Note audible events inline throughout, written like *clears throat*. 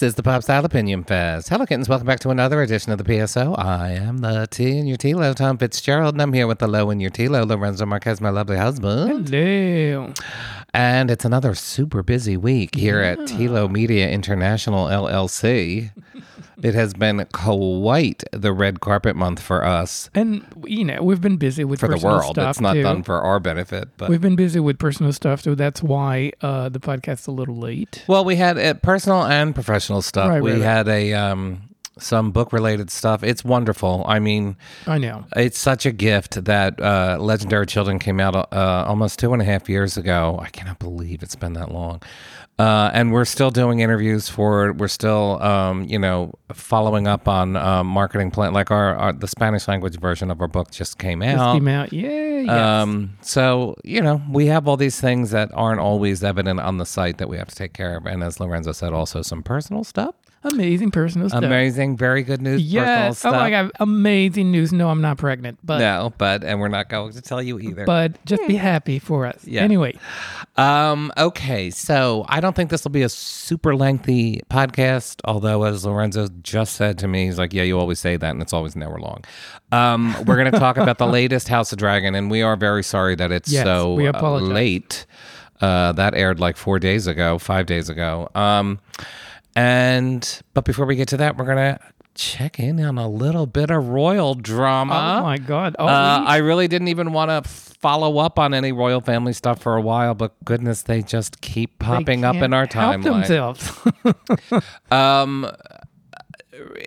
Tommy Lorenzo. And this is the Pop Style Opinion Fest. Hello, kittens. Welcome back to another edition of the PSO. I am the T in your T-Lo, Tom Fitzgerald, and I'm here with the Low in your T-Lo, Lorenzo Marquez, my lovely husband. Hello. And it's another super busy week here at T-Lo Media International LLC. It has been quite the red carpet month for us, And you know we've been busy with for the world. stuff It's not too. done for our benefit, but We've been busy with personal stuff, so that's why uh, the podcast's a little late. Well, we had uh, personal and professional stuff. Right, we right, right. had a um, some book related stuff. It's wonderful. I mean, I know. it's such a gift that uh, Legendary Children came out uh, almost two and a half years ago. I cannot believe it's been that long. Uh, and we're still doing interviews for it. We're still, um, you know, following up on um, marketing plan. Like our, our the Spanish language version of our book just came out. came out. Yeah. Yes. Um, so you know, we have all these things that aren't always evident on the site that we have to take care of, and as Lorenzo said, also some personal stuff. Amazing personal stuff. Amazing, very good news. Yes. Oh my god. Amazing news. No, I'm not pregnant, but No, but and we're not going to tell you either. but just be happy for us. Yeah. Anyway, um, okay, so I don't think this will be a super lengthy podcast. Although, as Lorenzo just said to me, he's like, "Yeah, you always say that, and it's always never long." Um, we're going to talk about the *laughs* latest House of Dragon, and we are very sorry that it's Yes, so we uh, apologize. late. Uh, that aired like four days ago, five days ago. Um, and but before we get to that, we're gonna check in on a little bit of royal drama. oh my god. Oh, Uh, I really didn't even want to follow up on any royal family stuff for a while, but goodness, they just keep popping up in our help timeline. themselves. *laughs* *laughs* Um,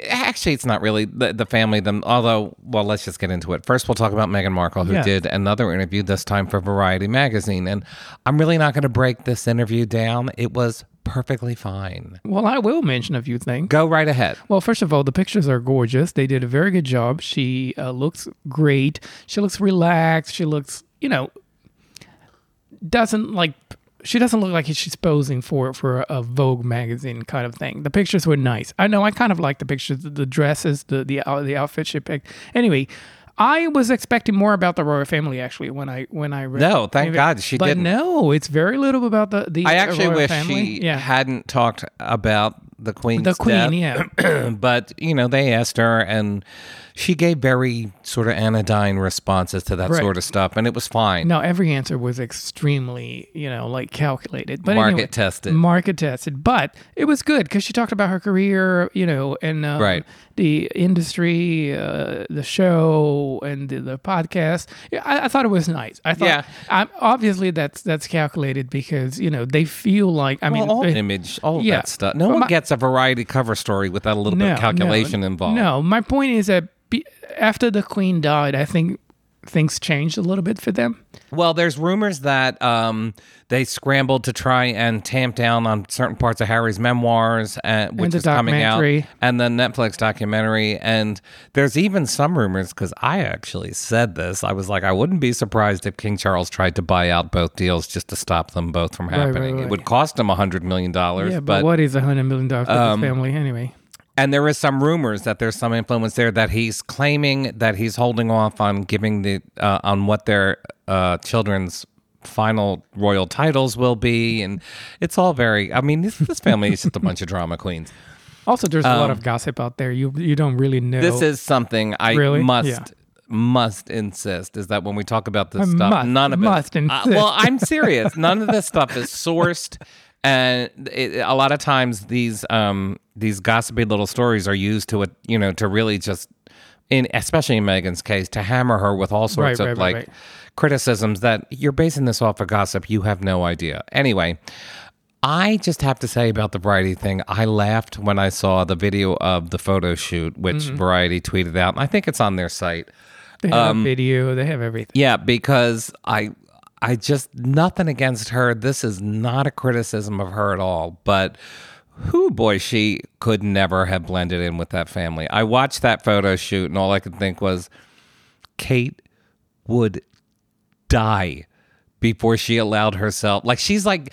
actually, it's not really the, the family. Them, although, well, let's just get into it. First, we'll talk about Meghan Markle, who did another interview this time for Variety magazine, and I'm really not going to break this interview down. It was perfectly fine. well, I will mention a few things. Go right ahead. Well, first of all, the pictures are gorgeous. They did a very good job. She uh, looks great. She looks relaxed. She looks, you know, doesn't like. She doesn't look like she's posing for for a Vogue magazine kind of thing. The pictures were nice. I know. I kind of like the pictures, the, the dresses, the the the outfit she picked. Anyway. I was expecting more about the royal family actually when I when I read. No, thank God she but didn't. no, it's very little about the the. I actually wish family. she yeah hadn't talked about the queen's the queen death. yeah *clears throat* but you know they asked her and she gave very sort of anodyne responses to that Right. sort of stuff and it was fine No, every answer was extremely, you know, like calculated, but Market anyway, tested. market tested. But it was good because she talked about her career, you know, and um, Right. the industry, uh, the show, and the, the podcast. I, I thought it was nice. I thought, Yeah. I, obviously that's that's calculated because you know they feel like I mean, all they- image all yeah. that stuff no one my- gets a variety cover story without a little bit of calculation no, involved. No, my point is that be, after the queen died, I think things changed a little bit for them. Well, there's rumors that um, they scrambled to try and tamp down on certain parts of Harry's memoirs, uh, which the is coming out, and the Netflix documentary. And there's even some rumors because I actually said this. I was like, I wouldn't be surprised if King Charles tried to buy out both deals just to stop them both from right, happening. It would cost him a hundred million dollars, Yeah, but, what is a hundred million dollars for Um, the family anyway? And there is some rumors that there's some influence there that he's claiming that he's holding off on giving the uh, on what their uh, children's final royal titles will be, and it's all very. I mean, this, this family is just a bunch of drama queens. Also, there's a lot of gossip out there. You you don't really know. Um, This is something I Really? must. Yeah. Must insist is that when we talk about this I stuff, must- none of must it. Uh, insist. well, I'm serious. None of this stuff is *laughs* sourced, and it, a lot of times these um these gossipy little stories are used to uh, you know to really just in especially in Meghan's case to hammer her with all sorts Right, of right, like right. criticisms that you're basing this off of gossip. You have no idea. Anyway. I just have to say about the Variety thing, I laughed when I saw the video of the photo shoot, which Mm-hmm. Variety tweeted out. And I think it's on their site. they have um, a video. They have everything. Yeah, because I I just nothing against her. This is not a criticism of her at all, but who boy she could never have blended in with that family. I watched that photo shoot and all I could think was Kate would die before she allowed herself like she's like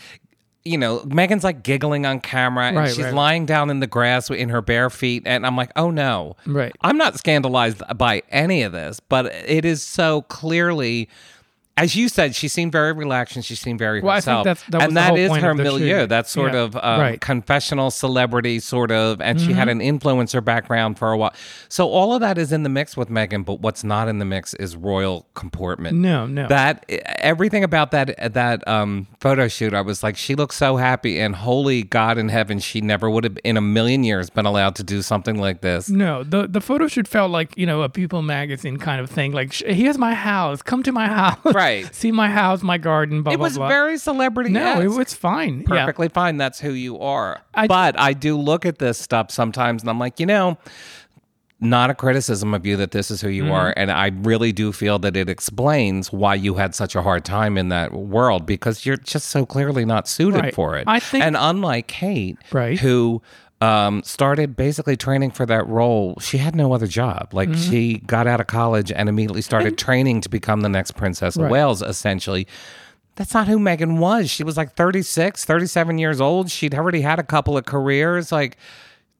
you know, Meghan's like giggling on camera and Right, she's right. lying down in the grass in her bare feet. And I'm like, oh no. Right. I'm not scandalized by any of this, but it is so clearly as you said, she seemed very relaxed and she seemed very Well, I think herself. that's- that and whole is her milieu. shoot. That sort Yeah, of um, right. confessional celebrity sort of, and she had Mm-hmm. an influencer background for a while. So all of that is in the mix with Meghan, but what's not in the mix is royal comportment. No, no. That everything about that that um, photo shoot, I was like, she looks so happy, and holy God in heaven, she never would have in a million years been allowed to do something like this. No, the the photo shoot felt like you know a People magazine kind of thing. Like, here's my house, come to my *laughs* house, Right. *laughs* See my house, my garden, blah It blah was blah. very celebrity. no, it was fine. Yeah. perfectly fine. That's who you are. I- but I do look at this stuff sometimes and I'm like, you know, not a criticism of you that this is who you mm-hmm. are. And I really do feel that it explains why you had such a hard time in that world because you're just so clearly not suited Right. for it. I think- and unlike Kate, Right. who um, started basically training for that role. She had no other job. Like Mm-hmm. she got out of college and immediately started training to become the next Princess of Right. Wales, essentially. That's not who Meghan was. She was like 36, 37 years old. She'd already had a couple of careers. Like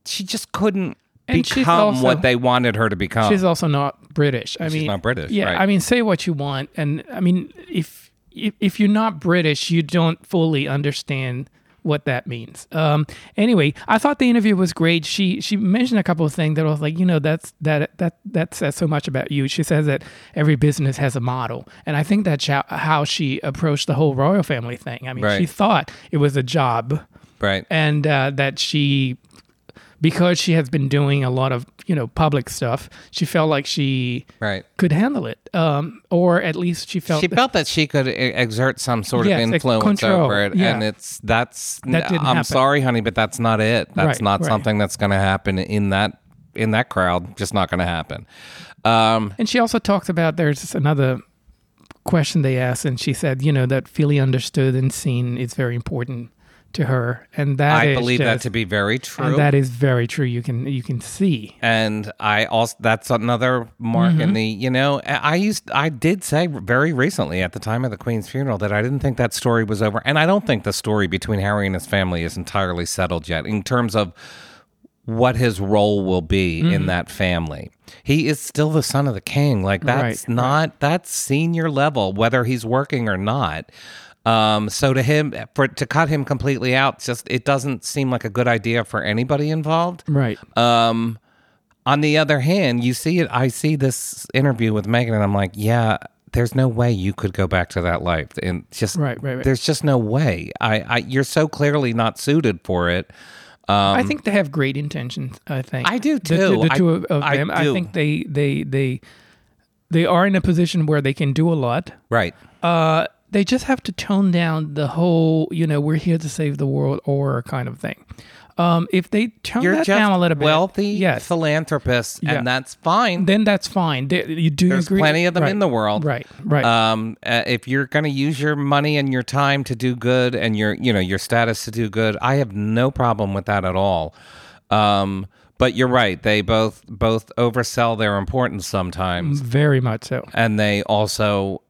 she just couldn't And become also- what they wanted her to become. She's also not British. I mean, not British, Yeah, right. I mean, say what you want, and I mean, if if, if you're not British, you don't fully understand what that means. Um, anyway, I thought the interview was great. She she mentioned a couple of things that I was like, you know, that's that that that says so much about you. She says that every business has a model, and I think that's how, she approached the whole royal family thing. I mean, Right. she thought it was a job right. and uh, that she because she has been doing a lot of you know public stuff she felt like she Right. could handle it um, or at least she felt She felt that she could exert some sort Yes, of influence control, over it, yeah. and it's that's. That didn't I'm happen. sorry, honey, but that's not it. That's Right, not right. something that's going to happen in that in that crowd. Just not going to happen. Um, and she also talks about there's another question they asked and she said you know that feeling understood and seen is very important to her and that I believe that to be very true. and that is very true you can you can see and I also that's another mark Mm-hmm. in the you know I I used I did say very recently at the time of the Queen's funeral that I didn't think that story was over, and I don't think the story between Harry and his family is entirely settled yet in terms of what his role will be Mm-hmm. in that family. He is still the son of the king. Like that's Right, not that's senior level, whether he's working or not. Um, so to him, for to cut him completely out, just it doesn't seem like a good idea for anybody involved. right Um, on the other hand, you see it. I see this interview with Meghan, and I'm like, yeah, there's no way you could go back to that life, and just Right, right, right. There's just no way. I, I, you're so clearly not suited for it. Um, I think they have great intentions. I think I do too. The, the I- two of, of I them. I think they they they they are in a position where they can do a lot. Right. Uh, they just have to tone down the whole, you know, we're here to save the world or kind of thing. Um, if they tone You're that down a little bit, wealthy yes, philanthropists, Yeah. and that's fine. then that's fine. They, you do There's agree? plenty of them Right, in the world. Right, right. Um, uh, if you're going to use your money and your time to do good, and your you know your status to do good, I have no problem with that at all. Um, but you're right; they both both oversell their importance sometimes, Very much so. and they also,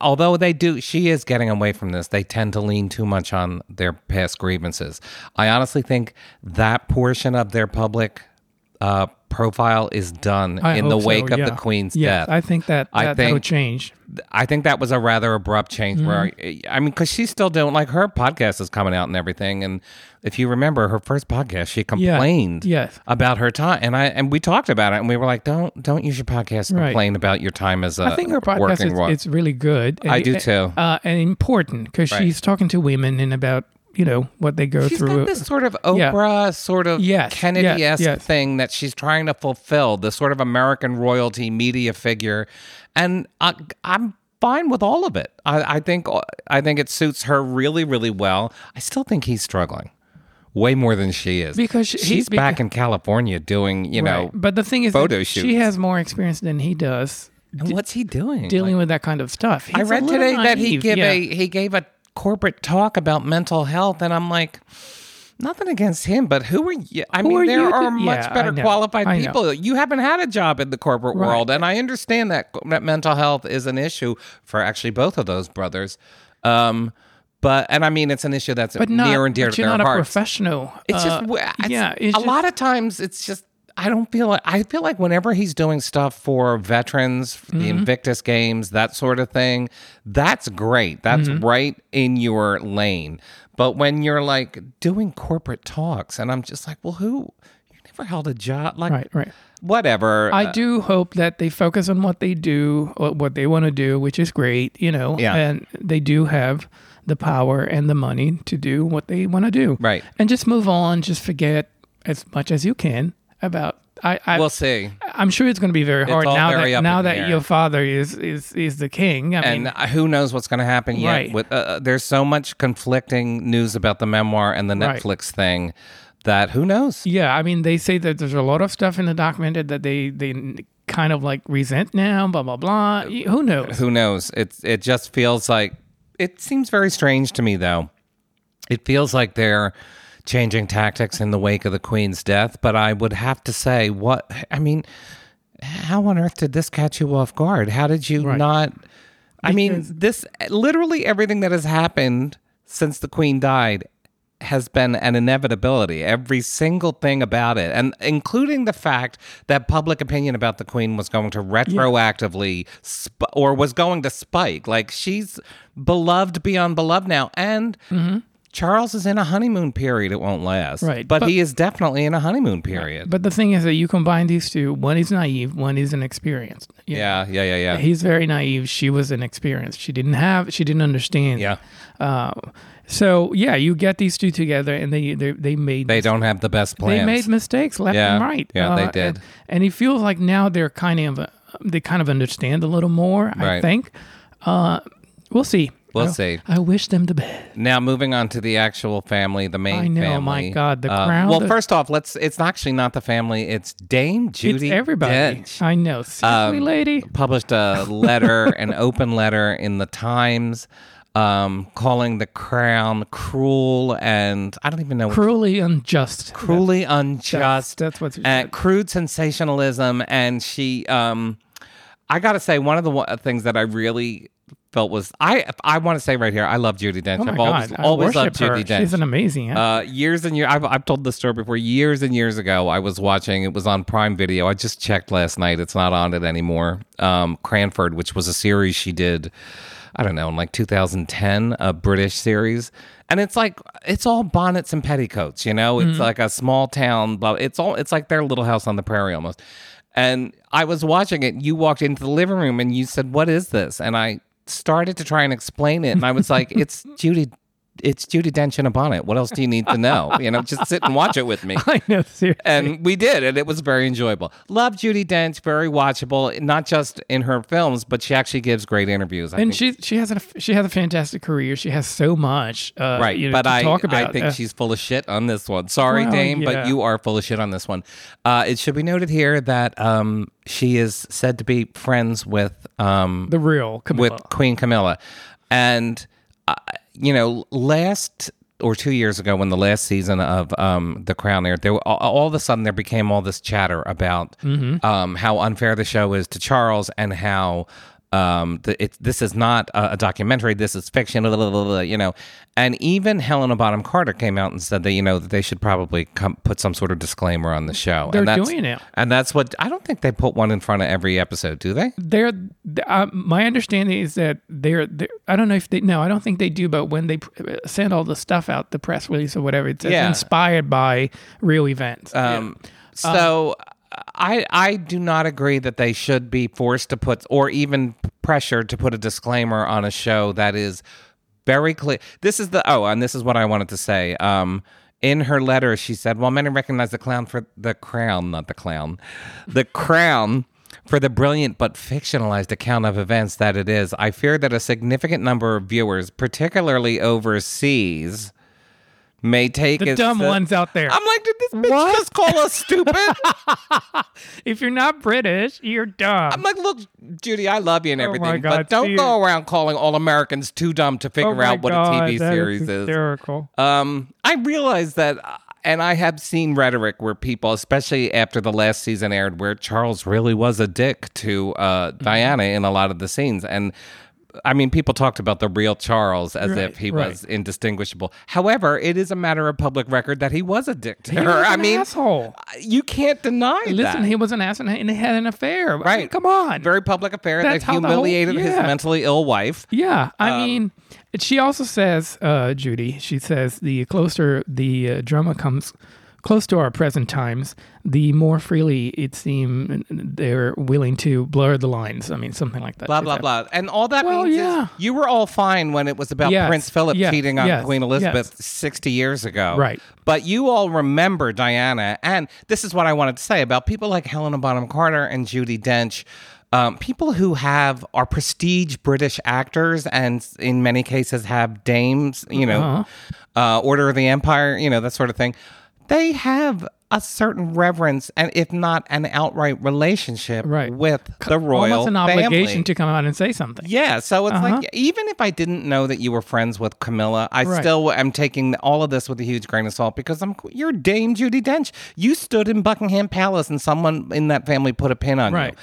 although they do, she is getting away from this. They tend to lean too much on their past grievances. I honestly think that portion of their public uh, profile is done I in the hope so, wake of the. Queen's yes, death. I think that, I that think- will change. I think that was a rather abrupt change. Where Mm-hmm. I mean, because she's still doing like her podcast is coming out and everything. And if you remember her first podcast, she complained Yes. about her time, and I and we talked about it, and we were like, don't don't use your podcast to Right. complain about your time as a I think her podcast is it's really good. And, I do too. uh, and important because Right. she's talking to women and about you know what they go She's through. got this sort of Yeah. Oprah, sort of Yes, Kennedy esque yes, yes. thing that she's trying to fulfill, the sort of American royalty media figure, and I, I'm fine with all of it. I, I think I think it suits her really, really well. I still think he's struggling way more than she is Because she- she's he- back in California doing, you know, Right. but the thing is, photo shoots. she has more experience than he does and what's he doing? dealing with that kind of stuff. I He's a read today that he gave yeah. a he gave a corporate talk about mental health, and I'm like, nothing against him, but who are you? I Who mean, are there to- are much Yeah, better qualified people. You haven't had a job in the corporate Right. world, and I understand that that mental health is an issue for actually both of those brothers. Um, but and I mean, it's an issue that's not, near and dear but to you're their not a professional. It's Uh, just it's, yeah, it's a just- lot of times it's just I don't feel like I feel like whenever he's doing stuff for veterans, the Mm-hmm. Invictus Games, that sort of thing, that's great. That's Mm-hmm. right in your lane. But when you're like doing corporate talks, and I'm just like, well, who? You never held a job, like Right, right. whatever. I Uh, do hope that they focus on what they do, what they want to do, which is great, you know. Yeah. And they do have the power and the money to do what they want to do. Right. And just move on. Just forget as much as you can about. I, I we'll see. I'm sure it's going to be very hard now very that now that air. your father is is is the king. I and mean, uh, who knows what's going to happen yet? Right. With uh, uh, there's so much conflicting news about the memoir and the Right. Netflix thing that who knows? yeah. I mean, they say that there's a lot of stuff in the document that they they kind of like resent now. Blah blah blah. Who knows? Who knows? It's it just feels like it seems very strange to me though. It feels like they're changing tactics in the wake of the Queen's death, but I would have to say, what I mean, how on earth did this catch you off guard? How did you Right. not? I mean, this literally everything that has happened since the Queen died has been an inevitability. Every single thing about it, and including the fact that public opinion about the Queen was going to retroactively sp- or was going to spike. Like she's beloved beyond beloved now, and. Mm-hmm. Charles is in a honeymoon period. It won't last. Right, But, but- he is definitely in a honeymoon period. But the thing is that you combine these two. One is naive. One is inexperienced. Know? yeah, yeah, yeah, yeah. He's very naive. She was inexperienced. She didn't have. She didn't understand. yeah. Uh, so yeah, you get these two together, and they they, they made They don't have the best plans. they made mistakes left Yeah, and right. yeah, they Uh, did. And, and he feels like now they're kind of they kind of understand a little more. I think. Uh, we'll see. We'll I- see. I wish them the best. Now moving on to the actual family, the main I know, family. my God, the Uh, crown, Well, the- first off, let's. It's actually not the family. It's Dame Judi. it's everybody. Dench. I know. Seriously, Um, lady. published a letter, an *laughs* open letter in the Times, um, calling the crown cruel and I don't even know Cruelly unjust. cruelly unjust. That's what what's uh, crude sensationalism, and she. Um, I got to say, one of the things that I really felt was I. I want to say right here, I love Judi Dench. Oh I've always, God! I always loved her. Judi Dench. She's an amazing. actor. Uh, years and years, I've, I've told this story before. Years and years ago, I was watching. It was on Prime Video. I just checked last night. It's not on it anymore. Um, Cranford, which was a series she did. I don't know, in like 2010, a British series, and it's like it's all bonnets and petticoats. You know, it's like a small town. Blah. It's all. It's like their little house on the prairie almost. And I was watching it. You walked into the living room and you said, "What is this?" And I started to try and explain it, and I was like, "It's Judi." It's Judi Dench in a bonnet. What else do you need to know? You know, just sit and watch it with me. *laughs* I know. Seriously. And we did, and it was very enjoyable. Love Judi Dench, very watchable, not just in her films, but she actually gives great interviews. I and think. she she has a she has a fantastic career. She has so much, uh, right, you know, but to I, talk about. I think Uh, she's full of shit on this one. Sorry, Well, Dame, yeah. but you are full of shit on this one. Uh, it should be noted here that um, she is said to be friends with um, the real Camilla. with Queen Camilla. And, uh, you know, last or two years ago, when the last season of um, The Crown aired, there were, all, all of a sudden there became all this chatter about um, how unfair the show is to Charles and how. Um, the, it, this is not a, a documentary. This is fiction. blah, blah, blah, you know, and even Helena Bonham Carter came out and said that you know that they should probably come, put some sort of disclaimer on the show. They're and that's, doing it. and that's what I don't think they put one in front of every episode, do they? they're uh, my understanding is that they're, they're I don't know if they no I don't think they do but when they pr- send all the stuff out the press release or whatever it's Yeah. inspired by real events Um, so I I do not agree that they should be forced to put or even pressured to put a disclaimer on a show that is very clear. This is the oh, and this is what I wanted to say. Um, in her letter, she said, "While many recognize the clown for the crown, not the clown, the crown." For the brilliant but fictionalized account of events that it is, I fear that a significant number of viewers, particularly overseas, may take the dumb so- ones out there I'm like, did this bitch What? just call us stupid? *laughs* if you're not British you're dumb I'm like, look, Judi, I love you and Oh everything, God, but don't go around calling all Americans too dumb to Oh figure my out what God, a TV series is. hysterical Um, I realize that, and I have seen rhetoric where people, especially after the last season aired, where Charles really was a dick to uh, Mm-hmm. Diana in a lot of the scenes, and I mean, people talked about the real Charles as Right, if he right. was indistinguishable. However, it is a matter of public record that he was a dictator. Was I mean, asshole. you can't deny Listen, that. he was an ass and he had an affair. I mean, Right. come on. Very public affair That's that the whole- humiliated his mentally ill wife. Yeah, I Um, mean, she also says, uh, Judi, she says the closer the uh, drama comes close to our present times, the more freely it seems they're willing to blur the lines. I mean, something like that. Blah blah blah, and all that Well, means yeah. is you were all fine when it was about Yes, Prince Philip yes, cheating on yes, Queen Elizabeth sixty years ago, Right. But you all remember Diana, and this is what I wanted to say about people like Helena Bonham Carter and Judi Dench. Um, people who have are prestige British actors, and in many cases have dames, you know, Uh-huh. uh, Order of the Empire, you know, that sort of thing. They have a certain reverence, and if not an outright relationship, Right. with the royal Almost an family. obligation to come out and say something. Yeah, so it's like Uh-huh. even if I didn't know that you were friends with Camilla, I Right. still am taking all of this with a huge grain of salt because I'm you're Dame Judi Dench. You stood in Buckingham Palace and someone in that family put a pin on Right. you.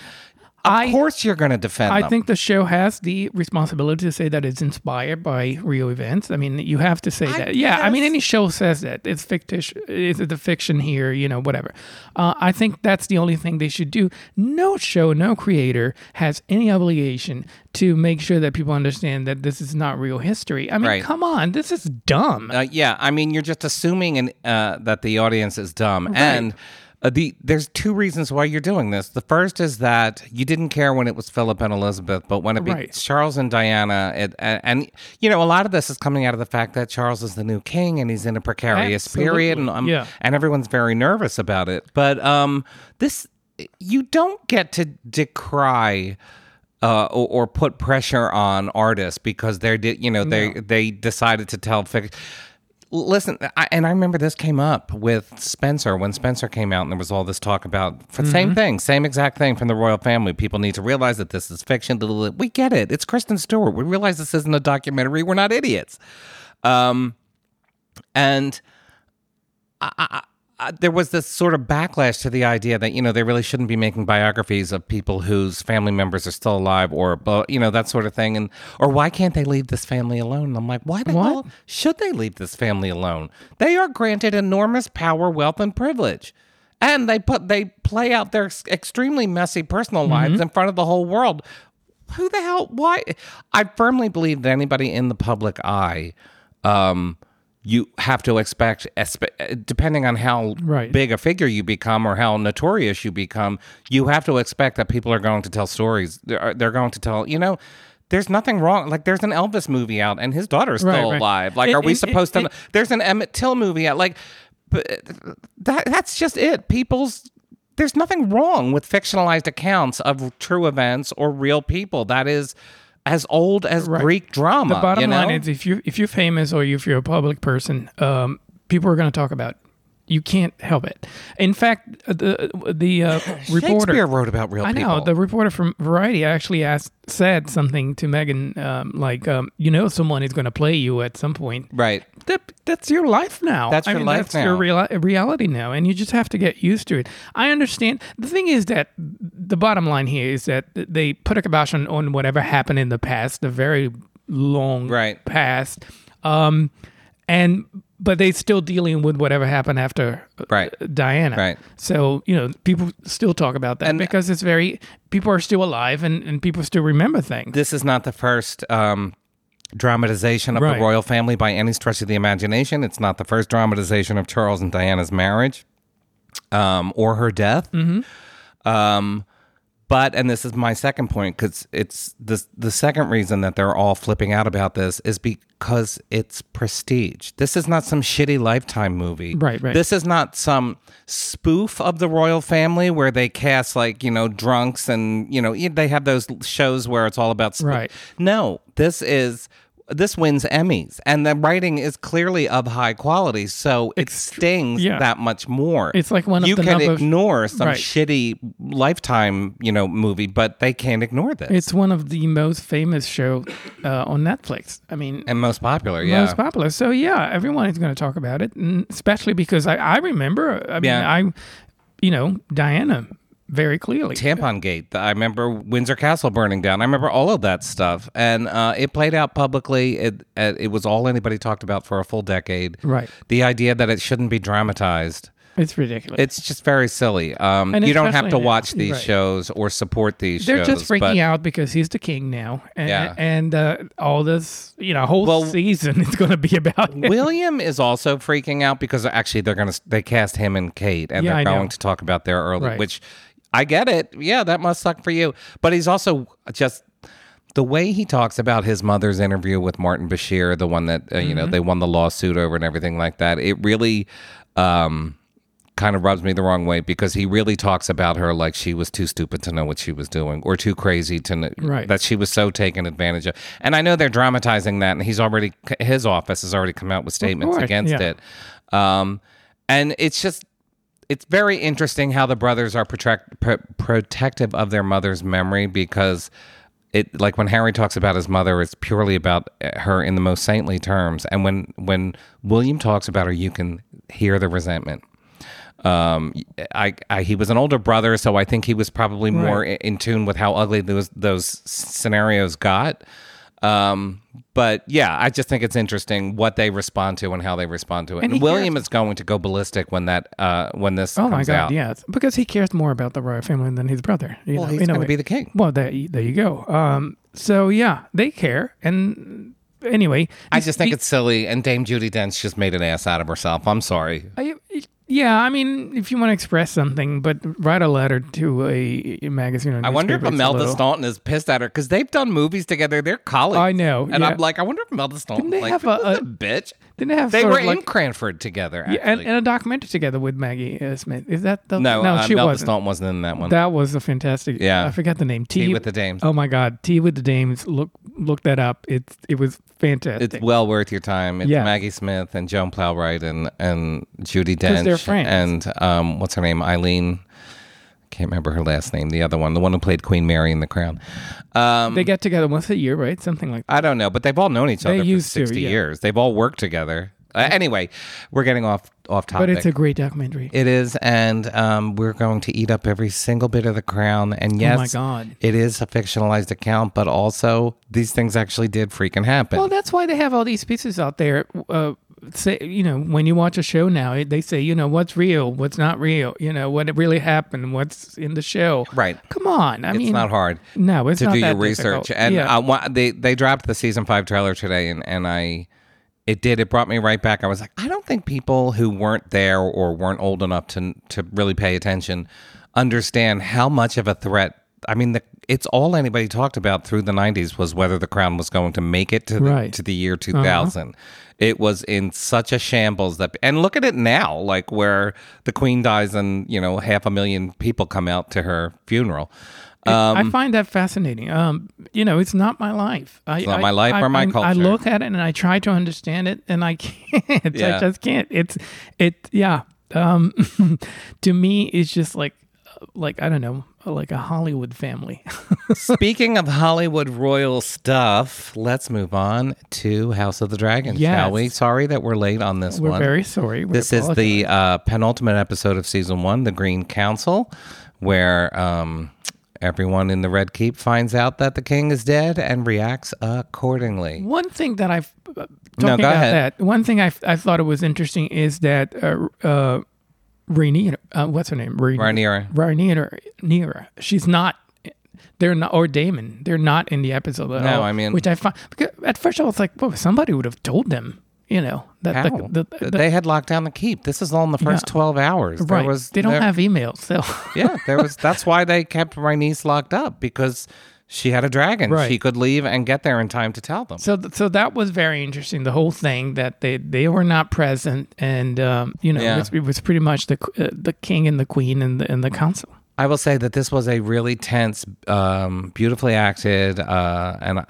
Of I- course you're going to defend I them. think the show has the responsibility to say that it's inspired by real events. I mean, you have to say that. Yeah, I mean, any show says that it's fictitious. Is the fiction here? You know, whatever. Uh, I think that's the only thing they should do. No show, no creator has any obligation to make sure that people understand that this is not real history. I mean, Right. come on, this is dumb. Uh, yeah, I mean, you're just assuming an, uh, that the audience is dumb, and uh, the there's two reasons why you're doing this. The first is that you didn't care when it was Philip and Elizabeth, but when it be Charles and Diana, it, and, and you know, a lot of this is coming out of the fact that Charles is the new king and he's in a precarious period, and um, Yeah. and everyone's very nervous about it. But um, this you don't get to decry uh, or, or put pressure on artists because they're you know they they decided to tell fic- Listen, I, and I remember this came up with Spencer when Spencer came out, and there was all this talk about Mm-hmm. same thing, same exact thing from the royal family. People need to realize that this is fiction. We get it. It's Kristen Stewart. We realize this isn't a documentary. We're not idiots. Um, and I, I, I, there was this sort of backlash to the idea that you know they really shouldn't be making biographies of people whose family members are still alive, or you know that sort of thing, and or why can't they leave this family alone? And I'm like, why the What? hell should they leave this family alone? They are granted enormous power, wealth, and privilege. And they put they play out their extremely messy personal lives in front of the whole world. Who the hell? Why? I firmly believe that anybody in the public eye, um, you have to expect, depending on how Right. big a figure you become or how notorious you become, you have to expect that people are going to tell stories. They're, uh, they're going to tell, you know. There's nothing wrong. Like there's an Elvis movie out, and his daughter's still Right, right. alive. Like, It- are we it- supposed it- to? there's an Emmett Till movie out. Like, but uh, that that's just it. People's there's nothing wrong with fictionalized accounts of true events or real people. That is as old as Greek drama. The bottom you know? line is if you if you're famous or if you're a public person, um, people are going to talk about. You can't help it. In fact, the the uh, *laughs* reporter Shakespeare wrote about real people. I people. know the reporter from Variety actually asked said something to Meghan um, like um, you know someone is going to play you at some point. right. That, that's your life now. That's I your mean, life that's your reali- reality now, and you just have to get used to it. I understand. The thing is that the bottom line here is that they put a kibosh on, on whatever happened in the past, the very long Right. past, um, and but they still dealing with whatever happened after uh, Right. Diana. Right. So you know, people still talk about that And- because it's very people are still alive and, and people still remember things. This is not the first um, dramatization of Right. the royal family by any stretch of the imagination. It's not the first dramatization of Charles and Diana's marriage um, or her death. Um, but and this is my second point because it's the the second reason that they're all flipping out about this is because it's prestige. This is not some shitty lifetime movie. Right, right. This is not some spoof of the royal family where they cast like you know drunks and you know they have those shows where it's all about spoof. Right. No, this is this wins Emmys and the writing is clearly of high quality, so it stings yeah. that much more. It's like one of you the can number of- ignore some Right. shitty lifetime you know movie, but they can't ignore this. It's one of the most famous show uh, on Netflix. I mean, and most popular, yeah. most popular. So yeah, everyone is going to talk about it, especially because I, I remember. I mean, Yeah. I, you know, Diana very clearly. Tampon Gate. I remember Windsor Castle burning down. I remember all of that stuff, and uh, it played out publicly. It uh, it was all anybody talked about for a full decade. Right. The idea that it shouldn't be dramatized. It's ridiculous. It's just very silly. Um, you don't have to watch these right. shows or support these shows. They're shows. just freaking but out because he's the king now, and, Yeah. and uh, all this, you know, whole Well- season is going to be about it. William is also freaking out because actually they're gonna they cast him and Kate and Yeah, they're I know. going to talk about their early Right. which I get it. Yeah, that must suck for you. But he's also just the way he talks about his mother's interview with Martin Bashir, the one that uh, you Mm-hmm. know they won the lawsuit over and everything like that. It really um kind of rubs me the wrong way because he really talks about her like she was too stupid to know what she was doing or too crazy to know Right. that she was so taken advantage of. And I know they're dramatizing that, and he's already his office has already come out with statements against yeah. it. Um, and it's just it's very interesting how the brothers are protect, pro- protective of their mother's memory because it like when Harry talks about his mother, it's purely about her in the most saintly terms, and when when William talks about her, you can hear the resentment. Um, I, I he was an older brother, so I think he was probably more Right. in tune with how ugly those those scenarios got. Um, but yeah, I just think it's interesting what they respond to and how they respond to it. And, he William is going to go ballistic when that uh when this Oh comes my god, out. yeah, because he cares more about the royal family than his brother. You Well, know, he's in going to be the king. Well, there, you- there you go. Um, so yeah, they care, and anyway, I just think it's silly, and Dame Judi Dench just made an ass out of herself. I'm sorry. I, yeah, I mean, if you want to express something, but write a letter to a, a magazine. Or something. I wonder if Imelda little- Staunton is pissed at her because they've done movies together. They're colleagues. I know, and yeah. I'm like, I wonder if Imelda Staunton Didn't they like have a- a- bitch. Didn't they have They were like, in Cranford together. yeah, and, and a documentary together with Maggie uh, Smith? Is that the no, no? uh, she Imelda wasn't. Wasn't in that one. That was a fantastic. Yeah. I forgot the name. Tea, with the Dames. Oh my God, Tea with the Dames. Look, look that up. It's it was fantastic. It's well worth your time. It's Yeah. Maggie Smith and Joan Plowright and and Judi Dench they're friends. and um, what's her name, Eileen. Can't remember her last name. The other one, the one who played Queen Mary in The Crown. Um, they get together once a year, right? Something like that. I don't know, but they've all known each other for used to, sixty yeah. years. They've all worked together. Uh, anyway, we're getting off off topic. But it's a great documentary. It is, and um, we're going to eat up every single bit of the crown. And yes, Oh my God. it is a fictionalized account, but also these things actually did freaking happen. Well, that's why they have all these pieces out there. Uh, say, you know, when you watch a show now, they say, you know, what's real, what's not real, you know, what really happened, what's in the show. Right. Come on. I mean, it's mean, not hard No, it's to not do your that research. difficult. And yeah. I they they dropped the season five trailer today, and and I. It did. It brought me right back. I was like, I don't think people who weren't there or weren't old enough to to really pay attention understand how much of a threat. I mean, the, it's all anybody talked about through the '90s was whether the crown was going to make it to the, Right. Uh-huh. to the year 2000. It was in such a shambles that, and look at it now, like where the queen dies and you know half a million people come out to her funeral. I find that fascinating. Um, you know, it's not my life. I, It's not I- my life I- or my I, I look at it and I try to understand it, and I *laughs* can't. Yeah. I just can't. It's it. Yeah. Um, *laughs* to me, it's just like like I don't know, like a Hollywood family. *laughs* Speaking of Hollywood royal stuff, let's move on to House of the Dragon, shall we? Sorry that we're late on this We're one. very sorry. We this is the uh, penultimate episode of season one, The Green Council, where um, everyone in the Red Keep finds out that the king is dead and reacts accordingly. One thing that I've uh, No, talking go about ahead. that. One thing I I thought it was interesting is that uh, Rhaenyra, uh, what's her name? Rhaenyra. Rhaenyra. Rhaenyra. She's not. They're not, or Daemon. They're not in the episode at No, all. I mean- which I find because at first I was like, "Well, somebody would have told them." You know that the, the, the, they had locked down the keep. This is all in the first Yeah. 12 hours. Right. was, they don't there- have emails, so yeah, there was. *laughs* That's why they kept Rhaenys locked up because she had a dragon. Right. She could leave and get there in time to tell them. So, th- so that was very interesting. The whole thing that they they were not present, and um, you know, Yeah. it, was, it was pretty much the uh, the king and the queen and the and the council. I will say that this was a really tense, um, beautifully acted, uh, and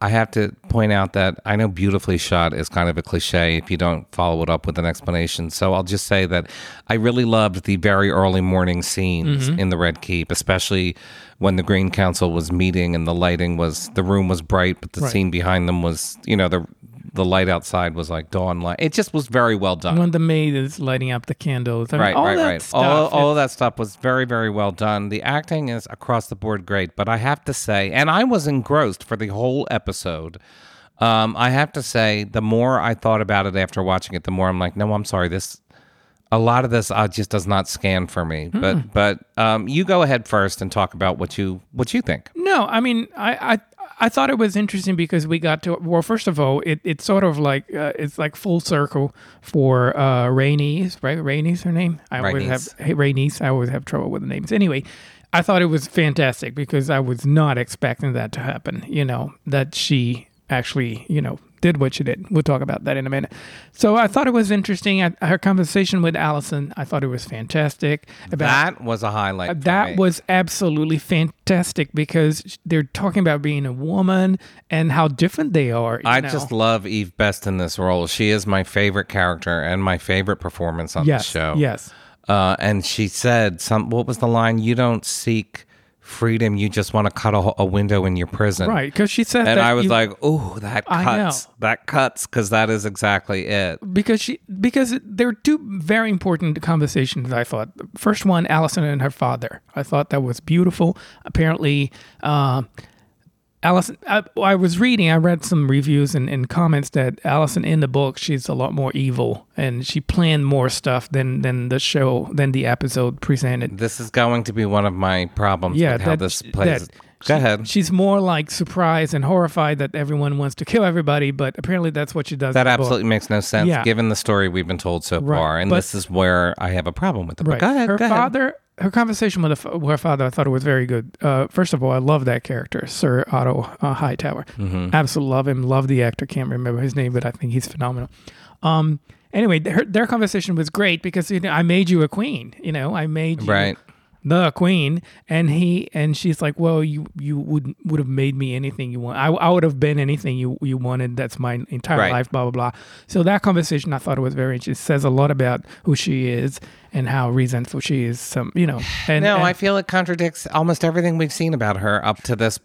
I, have to point out that I know beautifully shot is kind of a cliche if you don't follow it up with an explanation. So I'll just say that I really loved the very early morning scenes mm-hmm. in the Red Keep, especially when the Green Council was meeting and the lighting was the room was bright, but the Right. scene behind them was you know the the light outside was like dawn light. It just was very well done. when the maid is lighting up the candles. I mean, Right, all right, that right. Stuff, all, all that stuff was very, very well done. The acting is across the board great, but I have to say, and I was engrossed for the whole episode. Um, I have to say, the more I thought about it after watching it, the more I'm like, no, I'm sorry. This, a lot of this, uh, just does not scan for me. Hmm. But, but um, you go ahead first and talk about what you what you think. No, I mean, I, I I thought it was interesting because we got to well, first of all, it, it's sort of like uh, it's like full circle for uh Rhaenys, right? Rhaenys her name. I always have hey, Rhaenys. I always have trouble with the names. Anyway, I thought it was fantastic because I was not expecting that to happen. You know that she actually, you know, did what she did. We'll talk about that in a minute. So I thought it was interesting. I, her conversation with Alicent, I thought it was fantastic. About That was a highlight. Uh, that me. was absolutely fantastic because they're talking about being a woman and how different they are. I know? just love Eve Best in this role. She is my favorite character and my favorite performance on yes, the show. yes, Uh, and she said some. What was the line? You don't seek freedom. You just want to cut a, a window in your prison. right. Because she said And I was you- like, "Oh, that cuts. That cuts." Because that is exactly it. because she because there were two very important conversations I thought. First one, Alicent and her father. I thought that was beautiful. Apparently, uh, Alicent. I, I was reading. I read some reviews and, and comments that Alicent in the book she's a lot more evil and she planned more stuff than than the show than the episode presented. This is going to be one of my problems Yeah, with how this plays. that- Go ahead. She's more like surprised and horrified that everyone wants to kill everybody, but apparently that's what she does. That the book. absolutely makes no sense Yeah. given the story we've been told so Right, far, and but- this is where I have a problem with the Right. go ahead. her go ahead. Her conversation with, the, with her father, I thought it was very good. Uh, first of all, I love that character, Sir Otto uh, Hightower. Mm-hmm. Absolutely love him. Love the actor. Can't remember his name, but I think he's phenomenal. Um, anyway, their, their conversation was great because you know, I made you a queen. You know, I made you Right. The queen, and he and she's like, well, you you would would have made me anything you want. I, I would have been anything you you wanted. That's my entire Right. life. Blah blah blah. So that conversation, I thought it was very interesting. It says a lot about who she is and how resentful she is. Some you know. *sighs* And, No, and- I feel it contradicts almost everything we've seen about her up to this.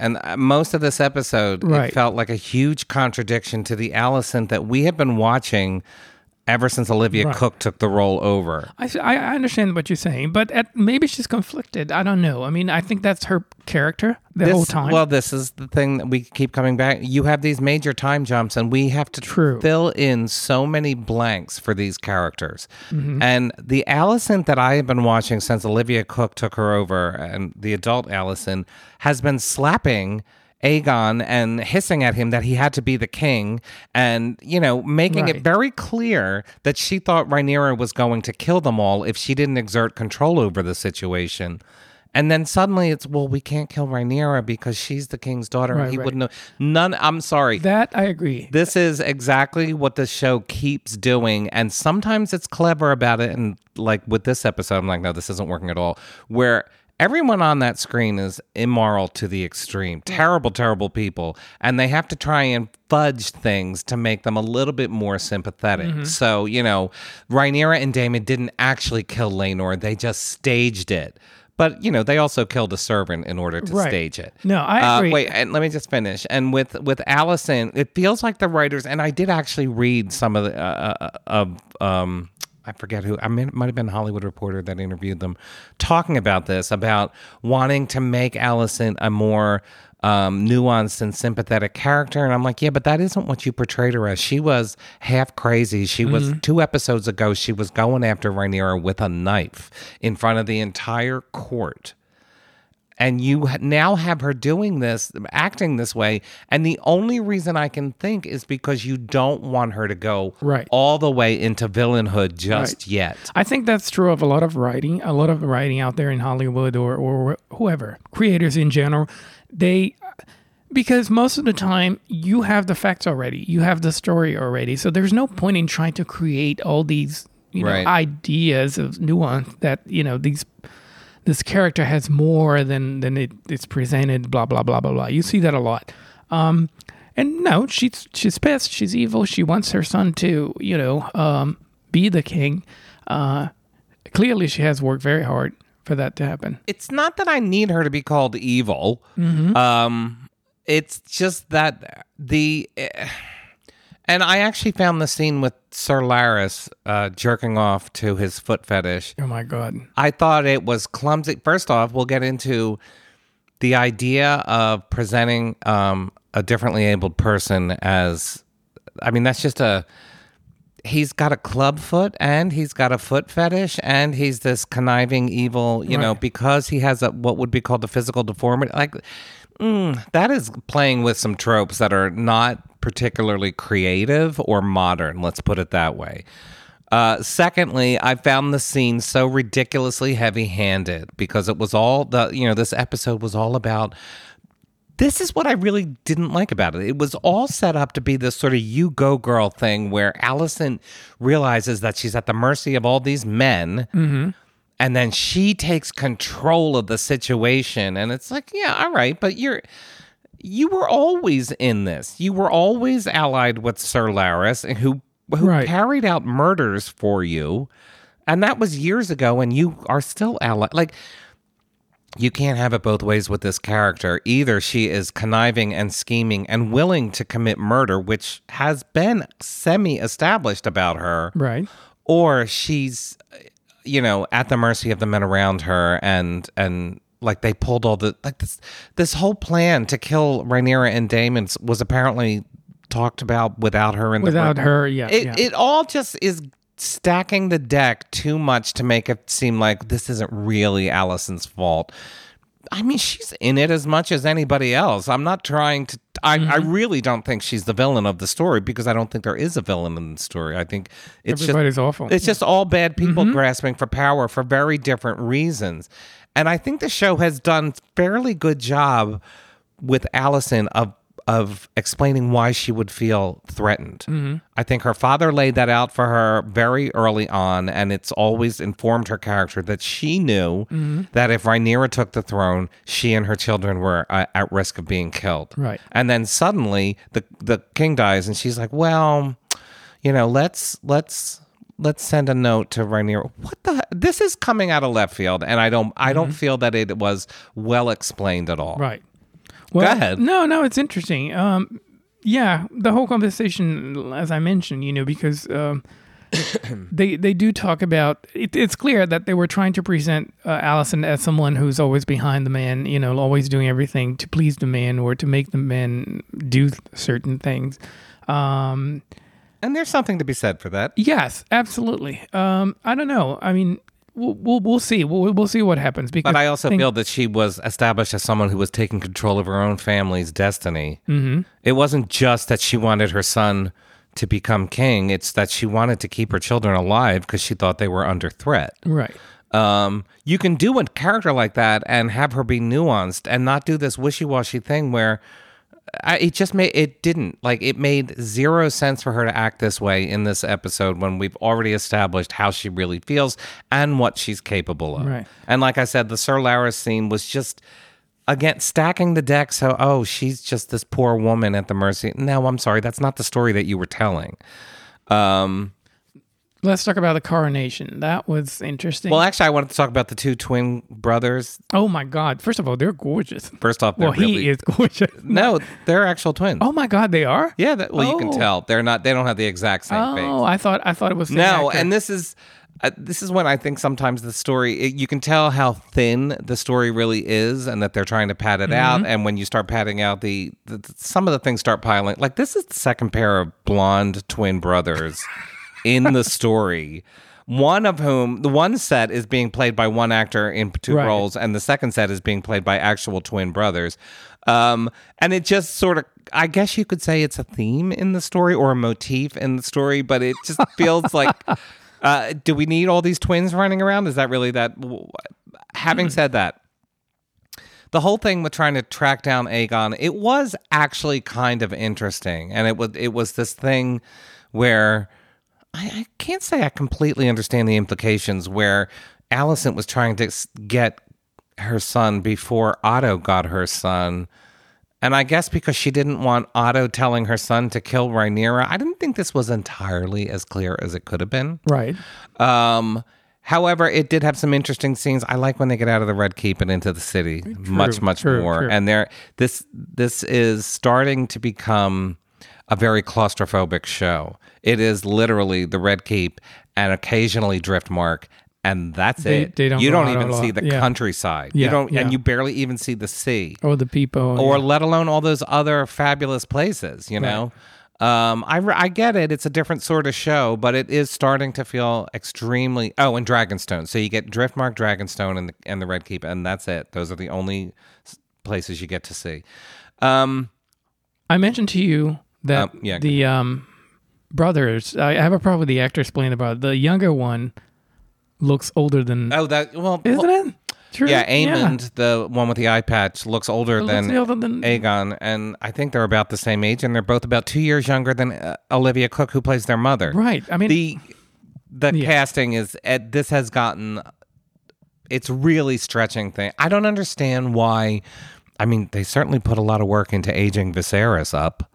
And uh, most of this episode, Right. it felt like a huge contradiction to the Alicent that we have been watching ever since Olivia Right. Cooke took the role over. I, I understand what you're saying, but at, maybe she's conflicted. I don't know. I mean, I think that's her character the whole This- time. Well, this is the thing that we keep coming back. You have these major time jumps, and we have to True. fill in so many blanks for these characters. Mm-hmm. And the Alicent that I have been watching since Olivia Cooke took her over, and the adult Alicent, has been slapping. Aegon and hissing at him that he had to be the king, and you know, making Right. it very clear that she thought Rhaenyra was going to kill them all if she didn't exert control over the situation. And then suddenly it's well, we can't kill Rhaenyra because she's the king's daughter, Right, and he right. wouldn't know. None. I'm sorry. that I agree. this is exactly what the show keeps doing, and sometimes it's clever about it. And like with this episode, I'm like, no, this isn't working at all. Where everyone on that screen is immoral to the extreme, terrible, terrible people, and they have to try and fudge things to make them a little bit more sympathetic. Mm-hmm. So you know, Rhaenyra and Daemon didn't actually kill Laenor; they just staged it. But you know, they also killed a servant in order to Right. stage it. No, I Uh, wait, and let me just finish. And with with Alicent, it feels like the writers, and I did actually read some of the uh, uh, of um. I forget who. I mean, it might have been a Hollywood Reporter that interviewed them, talking about this about wanting to make Alicent a more um, nuanced and sympathetic character. And I'm like, yeah, but that isn't what you portrayed her as. She was half crazy. She was two episodes ago. She was going after Rhaenyra with a knife in front of the entire court and you now have her doing this acting this way and the only reason i can think is because you don't want her to go Right. all the way into villainhood just yet I think that's true of a lot of writing, a lot of writing out there in Hollywood or, or whoever, creators in general. They, because most of the time you have the facts already, you have the story already. So there's no point in trying to create all these, you know, Right. ideas of nuance that, you know, these, this character has more than, than it, it's presented, blah, blah, blah, blah, blah. You see that a lot. Um, and no, she's she's pissed. She's evil. She wants her son to, you know, um, be the king. Uh, clearly, she has worked very hard for that to happen. it's not that i need her to be called evil Mm-hmm. um it's just that the eh, And I actually found the scene with Sir Larys uh, jerking off to his foot fetish. Oh my god. I thought it was clumsy. First off, we'll get into the idea of presenting um, a differently abled person as. I mean, that's just a. He's got a club foot and he's got a foot fetish and he's this conniving evil, you know, because he has a what would be called a physical deformity. Like mm, that is playing with some tropes that are not particularly creative or modern. Let's put it that way. Uh, secondly, I found the scene so ridiculously heavy-handed because it was all the you know this episode was all about. This is what I really didn't like about it. It was all set up to be this sort of you go girl thing where Alicent realizes that she's at the mercy of all these men. And then she takes control of the situation. And it's like, yeah, all right, but you're you were always in this. You were always allied with Sir Larys, who who Right. carried out murders for you, and that was years ago. And you are still allied. Like you can't have it both ways with this character. Either she is conniving and scheming and willing to commit murder, which has been semi-established about her, Right. or she's you know at the mercy of the men around her and and like they pulled all the like this this whole plan to kill Rhaenyra and Daemon was apparently talked about without her in the Without her, yeah. it yeah. it all just is stacking the deck too much to make it seem like this isn't really Alicent's fault. I mean, she's in it as much as anybody else. I'm not trying to. I, I Mm-hmm. really don't think she's the villain of the story because I don't think there is a villain in the story. I think it's just Everybody's awful. it's just all bad people Mm-hmm. grasping for power for very different reasons. And I think the show has done fairly good job with Alicent of of explaining why she would feel threatened. Mm-hmm. I think her father laid that out for her very early on, and it's always informed her character that she knew Mm-hmm. that if Rhaenyra took the throne, she and her children were uh, at risk of being killed. Right. And then suddenly the the king dies, and she's like, "Well, you know, let's let's let's send a note to Rhaenyra. What the? This is coming out of left field, and I don't I don't feel that it was well explained at all. Right. Mm-hmm. Well, ahead. No, no, it's interesting. Um, yeah, the whole conversation, as I mentioned, you know, because um, *coughs* they they do talk about. It, it's clear that they were trying to present uh, Alicent as someone who's always behind the man, you know, always doing everything to please the man or to make the man do certain things. Um, And there's something to be said for that. yes, absolutely. Um, I don't know. I mean, we'll we'll, we'll see. We'll, we'll see what happens. Because But I also think- feel that she was established as someone who was taking control of her own family's destiny. Mm-hmm. It wasn't just that she wanted her son to become king; it's that she wanted to keep her children alive because she thought they were under threat. right. Um, you can do a character like that and have her be nuanced and not do this wishy-washy thing where I, it just made it didn't like it made zero sense for her to act this way in this episode when we've already established how she really feels and what she's capable of. Right. And like I said, the Sir Larys scene was just again stacking the deck. So oh, she's just this poor woman at the mercy. No, I'm sorry, that's not the story that you were telling. Um, Let's talk about the coronation. That was interesting. well, actually, I wanted to talk about the two twin brothers. Oh my God! First of all, they're gorgeous. First off, they're Well, really, he is gorgeous. *laughs* No, they're actual twins. Oh my God, they are. Yeah, that, well, you can Oh. tell they're not. They don't have the exact same face. Oh, I thought I thought it was No, actor. and this is uh, this is when I think sometimes the story it, you can tell how thin the story really is, and that they're trying to pad it Mm-hmm. out. And when you start padding out the, the some of the things start piling. Like this is the second pair of blonde twin brothers *laughs* in the story. One of whom, the one set is being played by one actor in two Right. roles, and the second set is being played by actual twin brothers. Um, and it just sort of, I guess you could say it's a theme in the story or a motif in the story, but it just *laughs* feels like, uh, do we need all these twins running around? Is that really that? Having said that, the whole thing with trying to track down Aegon, it was actually kind of interesting, and it was it was this thing where I, I can't say I completely understand the implications. Where Alicent was trying to get her son before Otto got her son. And I guess because she didn't want Otto telling her son to kill Rhaenyra, I didn't think this was entirely as clear as it could have been. right. Um, however, it did have some interesting scenes. I like when they get out of the Red Keep and into the city much, much true, more. true. And there, this this is starting to become a very claustrophobic show. It is literally the Red Keep and occasionally Driftmark, and that's They- it. they don't you don't even see the Yeah. countryside. Yeah, you don't, yeah. and you barely even see the sea or the people. or let alone all those other fabulous places you know um I, I get it it's a different sort of show but it is starting to feel extremely oh and dragonstone so you get driftmark dragonstone and the, and the red keep and that's it those are the only places you get to see um I mentioned to you that Um, yeah. the um, brothers. I have a problem with the actor playing about it. the younger one looks older than. oh that well isn't it? True. yeah Aemond, the one with the eye patch looks older It than looks older than. Aegon, and I think they're about the same age, and they're both about two years younger than uh, Olivia Cooke, who plays their mother. Right. I mean, the the Yeah. casting is uh, this has gotten it's really stretching thing. I don't understand why. I mean, they certainly put a lot of work into aging Viserys up.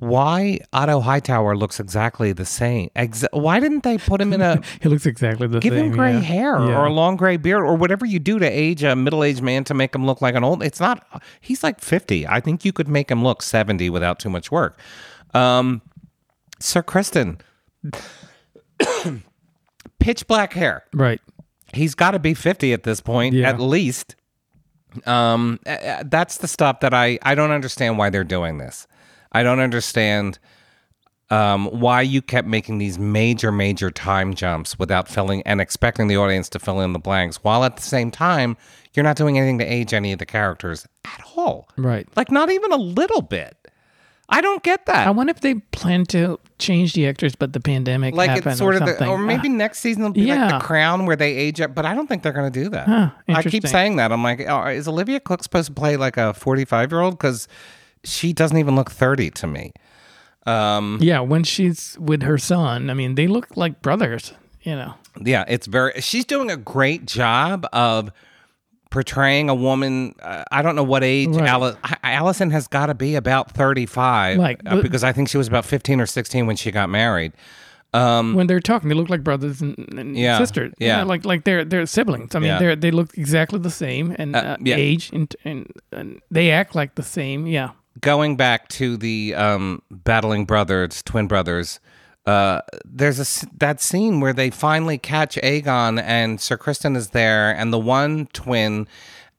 Why Otto Hightower looks exactly the same? Exa- why didn't they put him in a *laughs* he looks exactly the give same. Give him gray yeah. hair Yeah. or a long gray beard or whatever you do to age a middle-aged man to make him look like an old? It's not. He's like fifty. I think you could make him look seventy without too much work. Um, Sir Criston, *coughs* pitch black hair. Right. He's got to be 50 at this point, Yeah. at least. Um, that's the stuff that I I don't understand why they're doing this. I don't understand um, why you kept making these major major time jumps without filling and expecting the audience to fill in the blanks, while at the same time you're not doing anything to age any of the characters at all. Right. Like not even a little bit. I don't get that. I wonder if they plan to change the actors, but the pandemic like happened it's sort or of the, something. or maybe next season will be like yeah. the crown where they age up but i don't think they're going to do that Huh, i keep saying that i'm like oh, is olivia cooke supposed to play like a 45 year old because she doesn't even look 30 to me um yeah, when she's with her son, I mean, they look like brothers. You know. yeah it's very she's doing a great job of portraying a woman uh, i don't know what age Right. Ali- alicent has got to be about 35 Like, uh, but- because i think she was about 15 or 16 when she got married um when they're talking, they look like brothers and, and Yeah, sisters. yeah. like like they're they're siblings. I mean, Yeah. they're they look exactly the same and Uh, uh, yeah. age and, and and they act like the same. Yeah, going back to the um, battling brothers, twin brothers, uh, there's a that scene where they finally catch Aegon and Sir Criston is there, and the one twin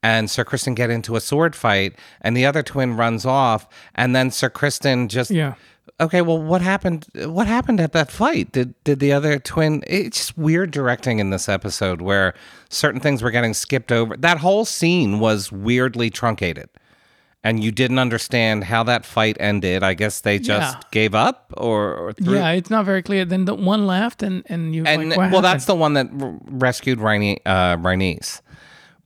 and Sir Criston get into a sword fight, and the other twin runs off, and then Sir Criston just yeah. Okay, well, what happened? What happened at that fight? Did did the other twin? It's just weird directing in this episode where certain things were getting skipped over. That whole scene was weirdly truncated, and you didn't understand how that fight ended. I guess they just Yeah. gave up, or, or Yeah, it's not very clear. Then the one left, and and you and like, well, that's the one that r- rescued Rhaene, uh, Rhaenys.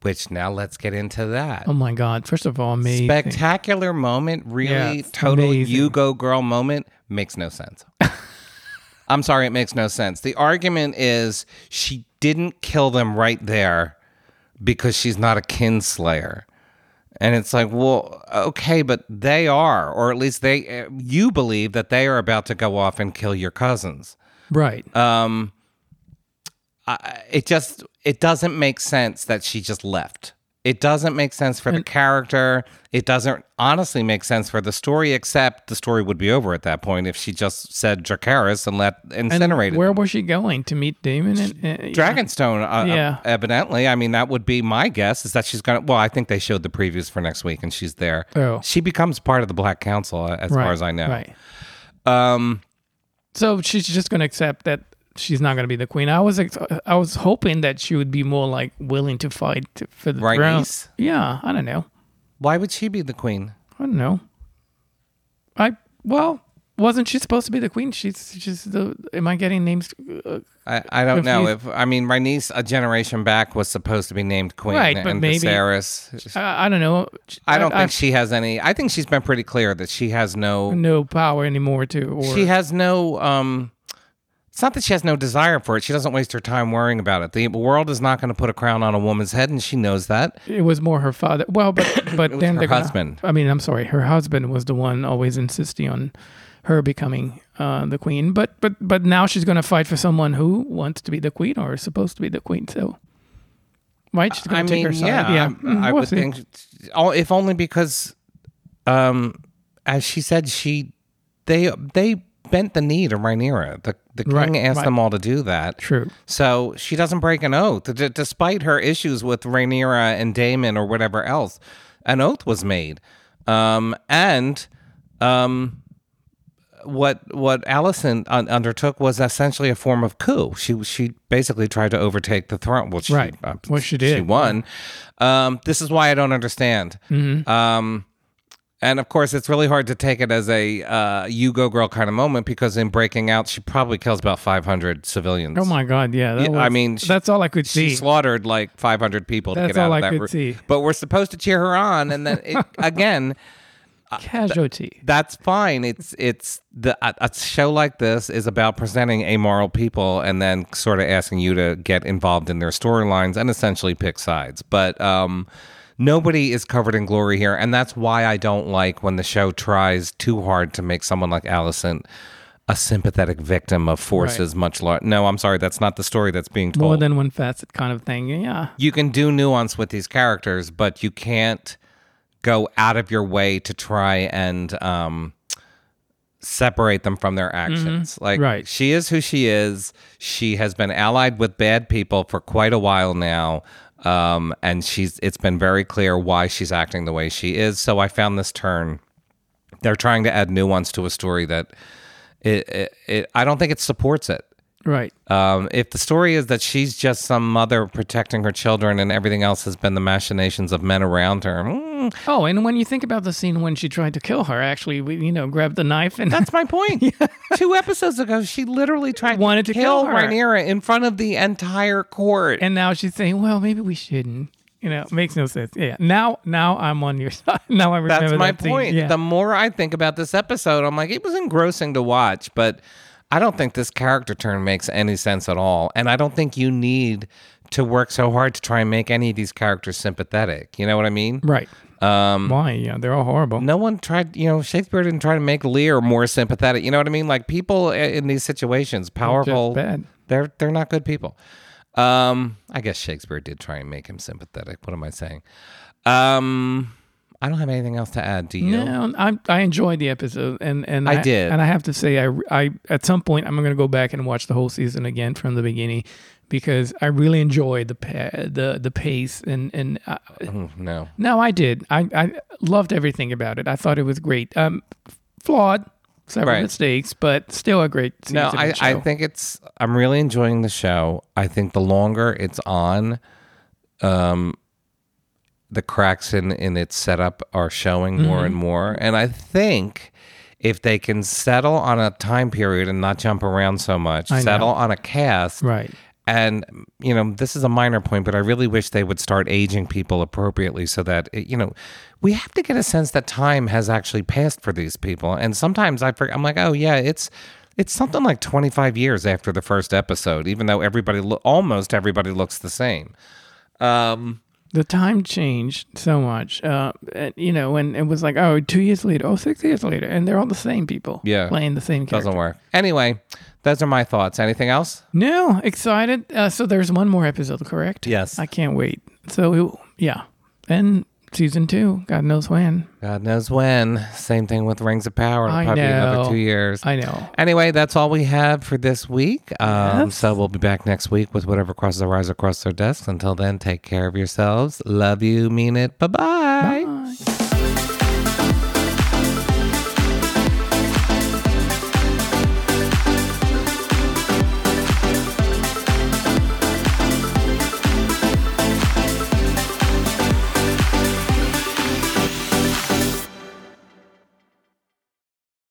Which now let's get into that. oh my god! First of all, amazing. Spectacular moment, really Yeah, total amazing. you go girl moment makes no sense. *laughs* I'm sorry, it makes no sense. The argument is she didn't kill them right there because she's not a kinslayer. And it's like, well, okay, but they are, or at least they, uh, you believe that they are about to go off and kill your cousins. right? Um, I, it just it doesn't make sense that she just left. It doesn't make sense for the character. It doesn't honestly make sense for the story, except the story would be over at that point if she just said Dracarys and let and incinerate where it. was she going to meet Daemon? And, and Dragonstone, uh, Yeah. uh, evidently. I mean, that would be my guess is that she's going to. Well, I think they showed the previews for next week and she's there. Oh. She becomes part of the Black Council, uh, as right, far as I know. Right. Um, So she's just going to accept that she's not going to be the queen. I was ex- I was hoping that she would be more like willing to fight to, for the Right, throne. niece? Yeah, I don't know. why would she be the queen? I don't know. I well, wasn't she supposed to be the queen? She's she's the. Am I getting names? Uh, I, I don't know if I mean Rhaenys a generation back was supposed to be named queen, Right, but maybe- Viserys. I, I don't know. I don't think I've she has any. I think she's been pretty clear that she has no. no power anymore to. Or She has no. um It's not that she has no desire for it. She doesn't waste her time worrying about it. The world is not going to put a crown on a woman's head, and she knows that. it was more her father. Well, but *coughs* but then her they're gonna- husband. I mean, I'm sorry, her husband was the one always insisting on her becoming uh, the queen. But but but now she's going to fight for someone who wants to be the queen or is supposed to be the queen. So right, she's going to take mean, her side. yeah, Yeah, I, Mm, I we'll would see. think, if only because, um, as she said, she they they bent the knee to Rhaenyra. The the king Right, asked right. them all to do that. True. So she doesn't break an oath, D- despite her issues with Rhaenyra and Daemon or whatever else. An oath was made, um, and um, what what Alicent un- undertook was essentially a form of coup. She she basically tried to overtake the throne. Well, she, Right. uh, Well, she did. She won. Um, this is why I don't understand. Mm-hmm. Um, and of course, it's really hard to take it as a uh, "you go girl" kind of moment because in breaking out, she probably kills about five hundred civilians. Oh my God! Yeah, that Yeah, I mean, she- that's all I could see. She slaughtered like 500 people to That's get out all of I that could room. see. But we're supposed to cheer her on, and then it, *laughs* again, Casualty. that's fine. It's it's the a, a show like this is about presenting amoral people and then sort of asking you to get involved in their storylines and essentially pick sides. But um, nobody is covered in glory here, and that's why I don't like when the show tries too hard to make someone like Alicent. A sympathetic victim of forces much larger. No, I'm sorry, that's not the story that's being told More than one facet kind of thing. Yeah. you can do nuance with these characters, but you can't go out of your way to try and um, separate them from their actions. Like, Right. she is who she is. She has been allied with bad people for quite a while now. Um, and she's it's been very clear why she's acting the way she is. So I found this turn. They're trying to add nuance to a story that it, it, it I don't think it supports it. Right. Um, if the story is that she's just some mother protecting her children and everything else has been the machinations of men around her, mm, Oh, and when you think about the scene when she tried to kill her, actually, we, you know, grabbed the knife and that's my point. *laughs* Two episodes ago, she literally tried Wanted to to kill kill. Rhaenyra in front of the entire court. and now she's saying, "Well, maybe we shouldn't." You know, makes no sense. Yeah. Now, now I'm on your *laughs* side. Now I remember That's my that point. Yeah. The more I think about this episode, I'm like, it was engrossing to watch, but I don't think this character turn makes any sense at all. And I don't think you need to work so hard to try and make any of these characters sympathetic. You know what I mean? right. Um, Why? Yeah, they're all horrible. no one tried, you know, Shakespeare didn't try to make Lear more sympathetic. You know what I mean? Like people in these situations, powerful, bad. they're they're not good people. Um, I guess Shakespeare did try and make him sympathetic. What am I saying? Um, I don't have anything else to add. Do you? No, I I enjoyed the episode, and and I did. and I have to say, I I at some point I'm going to go back and watch the whole season again from the beginning because I really enjoyed the pa- the the pace and and uh, Oh, no. no, I did. I I loved everything about it. I thought it was great. Um, flawed, several Right. mistakes, but still a great season. No, I, show. I think it's. I'm really enjoying the show. I think the longer it's on, um, the cracks in in its setup are showing more Mm-hmm. and more. And I think if they can settle on a time period and not jump around so much, I know. settle on a cast, right. and you know this is a minor point, but I really wish they would start aging people appropriately so that it, you know we have to get a sense that time has actually passed for these people. And sometimes I forget, I'm like, oh yeah, it's it's something like 25 years after the first episode, even though everybody lo- almost everybody looks the same. Um, The time changed so much, uh, and, you know, and it was like, oh, two years later, oh, six years later, and they're all the same people, Yeah. playing the same character. doesn't work. Anyway, those are my thoughts. Anything else? No, excited. Uh, so there's one more episode, correct? Yes. I can't wait. So it, yeah, and season two, God knows when. God knows when. Same thing with Rings of Power. It'll I probably be another know. two years. I know. Anyway, that's all we have for this week. Um, Yes. So we'll be back next week with whatever crosses our eyes across our desks. Until then, take care of yourselves. Love you. Mean it. Bye-bye. Bye.